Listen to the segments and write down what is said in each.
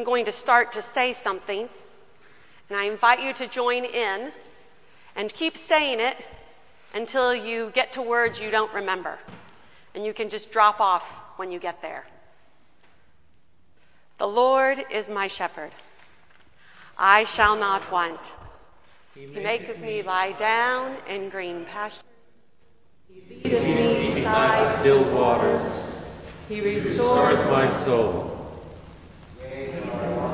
I'm going to start to say something, and I invite you to join in and keep saying it until you get to words you don't remember. And you can just drop off when you get there. The Lord is my shepherd. I shall not want. He maketh me lie down in green pastures. He leadeth me beside still waters. He Restores restores my soul.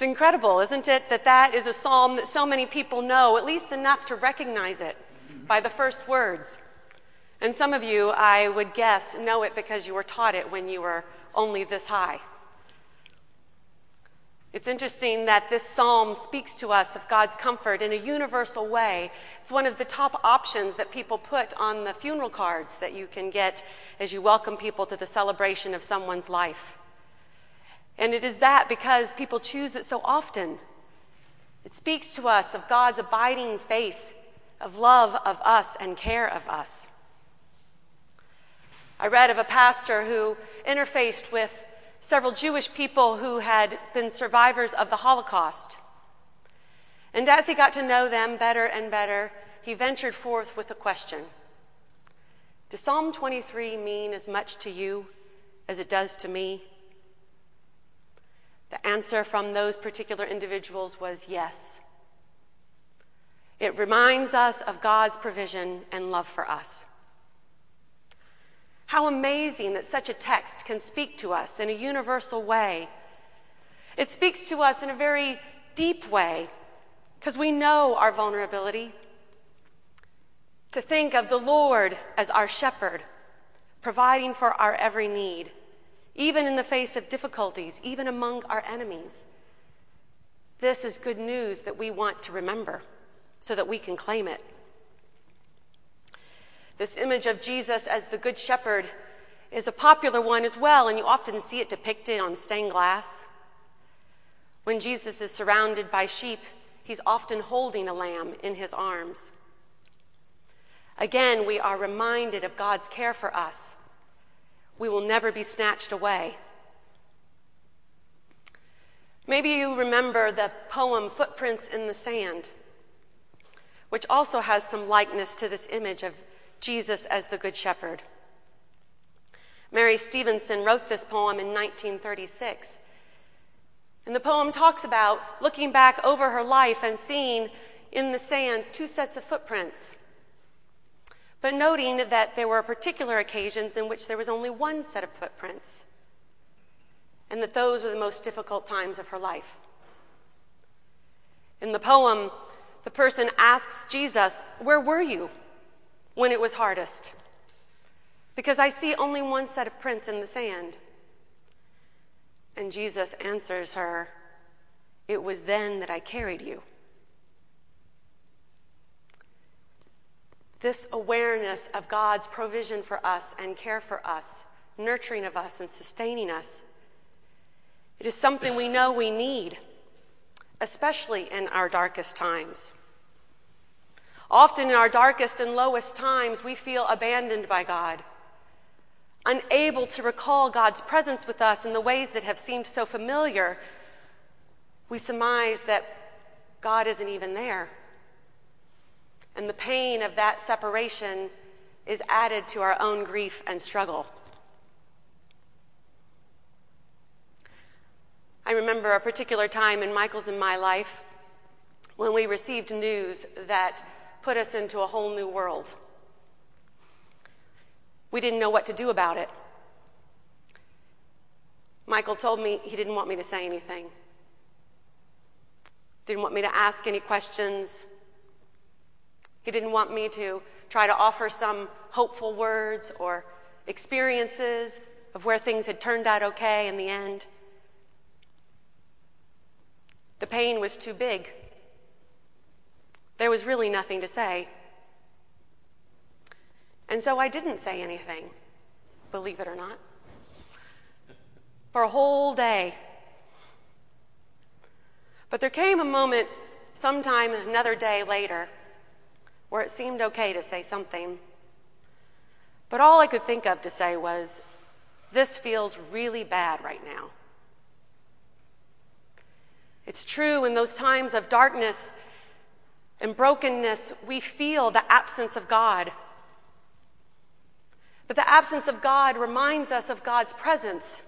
It's incredible, isn't it, that that is a psalm that so many people know, at least enough to recognize it by the first words. And some of you, I would guess, know it because you were taught it when you were only this high. It's interesting that this psalm speaks to us of God's comfort in a universal way. It's one of the top options that people put on the funeral cards that you can get as you welcome people to the celebration of someone's life. And it is that because people choose it so often. It speaks to us of God's abiding faith, of love of us and care of us. I read of a pastor who interfaced with several Jewish people who had been survivors of the Holocaust. And as he got to know them better and better, he ventured forth with a question Does Psalm 23 mean as much to you as it does to me? The answer from those particular individuals was yes. It reminds us of God's provision and love for us. How amazing that such a text can speak to us in a universal way. It speaks to us in a very deep way because we know our vulnerability. To think of the Lord as our shepherd, providing for our every need, even in the face of difficulties, even among our enemies. This is good news that we want to remember so that we can claim it. This image of Jesus as the Good Shepherd is a popular one as well, and you often see it depicted on stained glass. When Jesus is surrounded by sheep, he's often holding a lamb in his arms. Again, we are reminded of God's care for us. We will never be snatched away. Maybe you remember the poem Footprints in the Sand, which also has some likeness to this image of Jesus as the Good Shepherd. Mary Stevenson wrote this poem in 1936. And the poem talks about looking back over her life and seeing in the sand two sets of footprints, but noting that there were particular occasions in which there was only one set of footprints, and that those were the most difficult times of her life. In the poem, the person asks Jesus, Where were you? when it was hardest because I see only one set of prints in the sand. And Jesus answers her, It was then that I carried you. This awareness of God's provision for us and care for us, nurturing of us and sustaining us, it is something we know we need, especially in our darkest times. Often in our darkest and lowest times, we feel abandoned by God, unable to recall God's presence with us in the ways that have seemed so familiar. We surmise that God isn't even there. And the pain of that separation is added to our own grief and struggle. I remember a particular time in Michael's and my life when we received news that put us into a whole new world. We didn't know what to do about it. Michael told me he didn't want me to say anything, didn't want me to ask any questions. He didn't want me to try to offer some hopeful words or experiences of where things had turned out okay in the end. The pain was too big. There was really nothing to say. And so I didn't say anything, believe it or not, for a whole day. But there came a moment, sometime another day later, where it seemed okay to say something. But all I could think of to say was, This feels really bad right now. It's true in those times of darkness and brokenness, we feel the absence of God. But the absence of God reminds us of God's presence,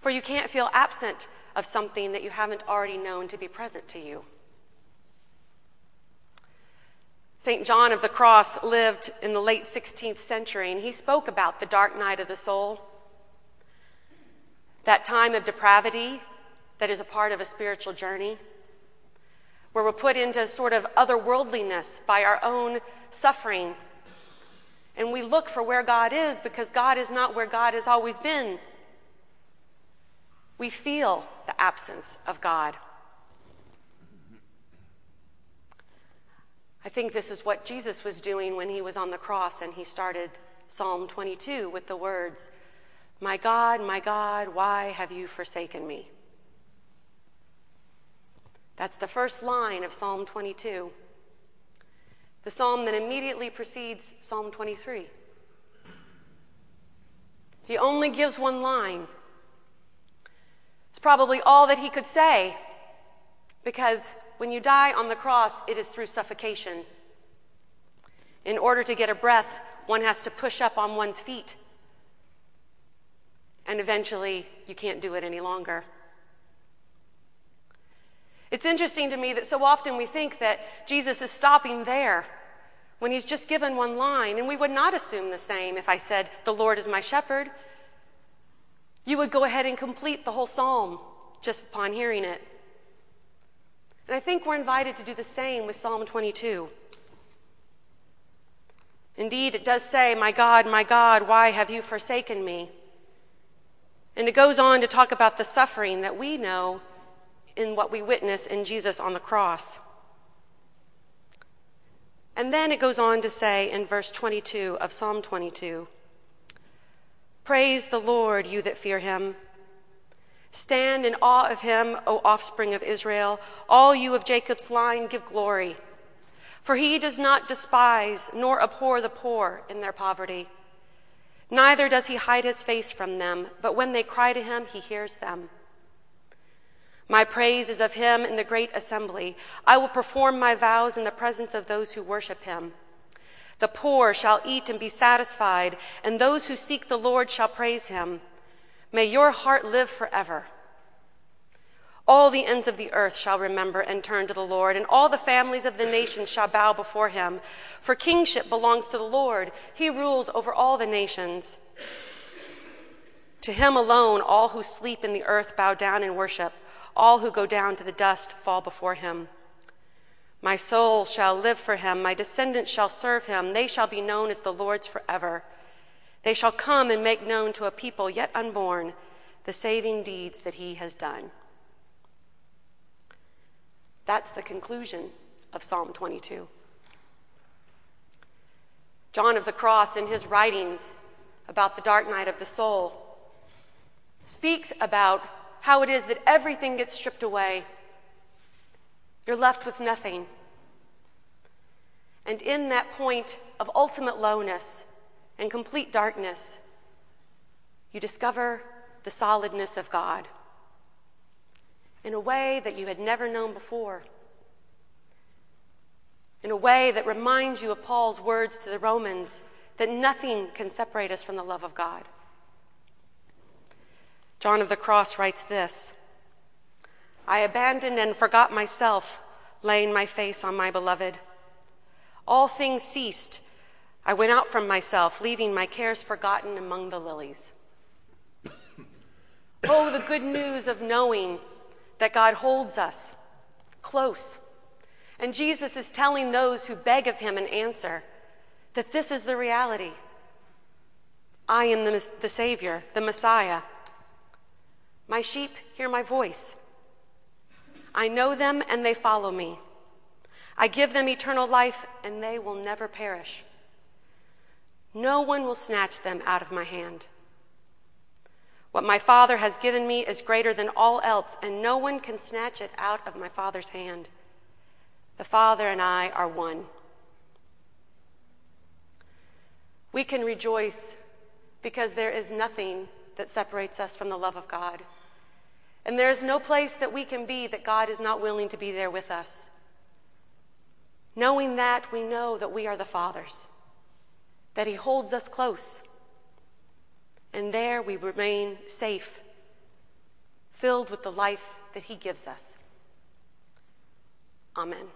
for you can't feel absent of something that you haven't already known to be present to you. St. John of the Cross lived in the late 16th century, and he spoke about the dark night of the soul, that time of depravity that is a part of a spiritual journey, where we're put into sort of otherworldliness by our own suffering. And we look for where God is because God is not where God has always been. We feel the absence of God. I think this is what Jesus was doing when he was on the cross and he started Psalm 22 with the words, My God, my God, why have you forsaken me? That's the first line of Psalm 22, the psalm that immediately precedes Psalm 23. He only gives one line. It's probably all that he could say, because when you die on the cross, it is through suffocation. In order to get a breath, one has to push up on one's feet. And eventually, you can't do it any longer. It's interesting to me that so often we think that Jesus is stopping there when he's just given one line, and we would not assume the same if I said, The Lord is my shepherd. You would go ahead and complete the whole psalm just upon hearing it. And I think we're invited to do the same with Psalm 22. Indeed, it does say, My God, my God, why have you forsaken me? And it goes on to talk about the suffering that we know in what we witness in Jesus on the cross. And then it goes on to say in verse 22 of Psalm 22 Praise the Lord, you that fear him. Stand in awe of him, O offspring of Israel. All you of Jacob's line, give glory. For he does not despise nor abhor the poor in their poverty. Neither does he hide his face from them, but when they cry to him, he hears them. My praise is of him in the great assembly. I will perform my vows in the presence of those who worship him. The poor shall eat and be satisfied, and those who seek the Lord shall praise him. May your heart live forever. All the ends of the earth shall remember and turn to the Lord, and all the families of the nations shall bow before him. For kingship belongs to the Lord, he rules over all the nations. To him alone, all who sleep in the earth bow down and worship. All who go down to the dust fall before him. My soul shall live for him, my descendants shall serve him, they shall be known as the Lord's forever. They shall come and make known to a people yet unborn the saving deeds that he has done. That's the conclusion of Psalm 22. John of the Cross, in his writings about the dark night of the soul, speaks about how it is that everything gets stripped away. You're left with nothing. And in that point of ultimate lowness and complete darkness, you discover the solidness of God in a way that you had never known before. In a way that reminds you of Paul's words to the Romans that nothing can separate us from the love of God. John of the Cross writes this I abandoned and forgot myself, laying my face on my beloved. All things ceased. I went out from myself, leaving my cares forgotten among the lilies. oh, the good news of knowing that God holds us close. And Jesus is telling those who beg of him an answer that this is the reality. I am the, the Savior, the Messiah. My sheep hear my voice. I know them and they follow me. I give them eternal life and they will never perish. No one will snatch them out of my hand. What my Father has given me is greater than all else, and no one can snatch it out of my Father's hand. The Father and I are one. We can rejoice because there is nothing that separates us from the love of God. And there is no place that we can be that God is not willing to be there with us. Knowing that, we know that we are the Father's, that He holds us close. And there we remain safe, filled with the life that He gives us. Amen.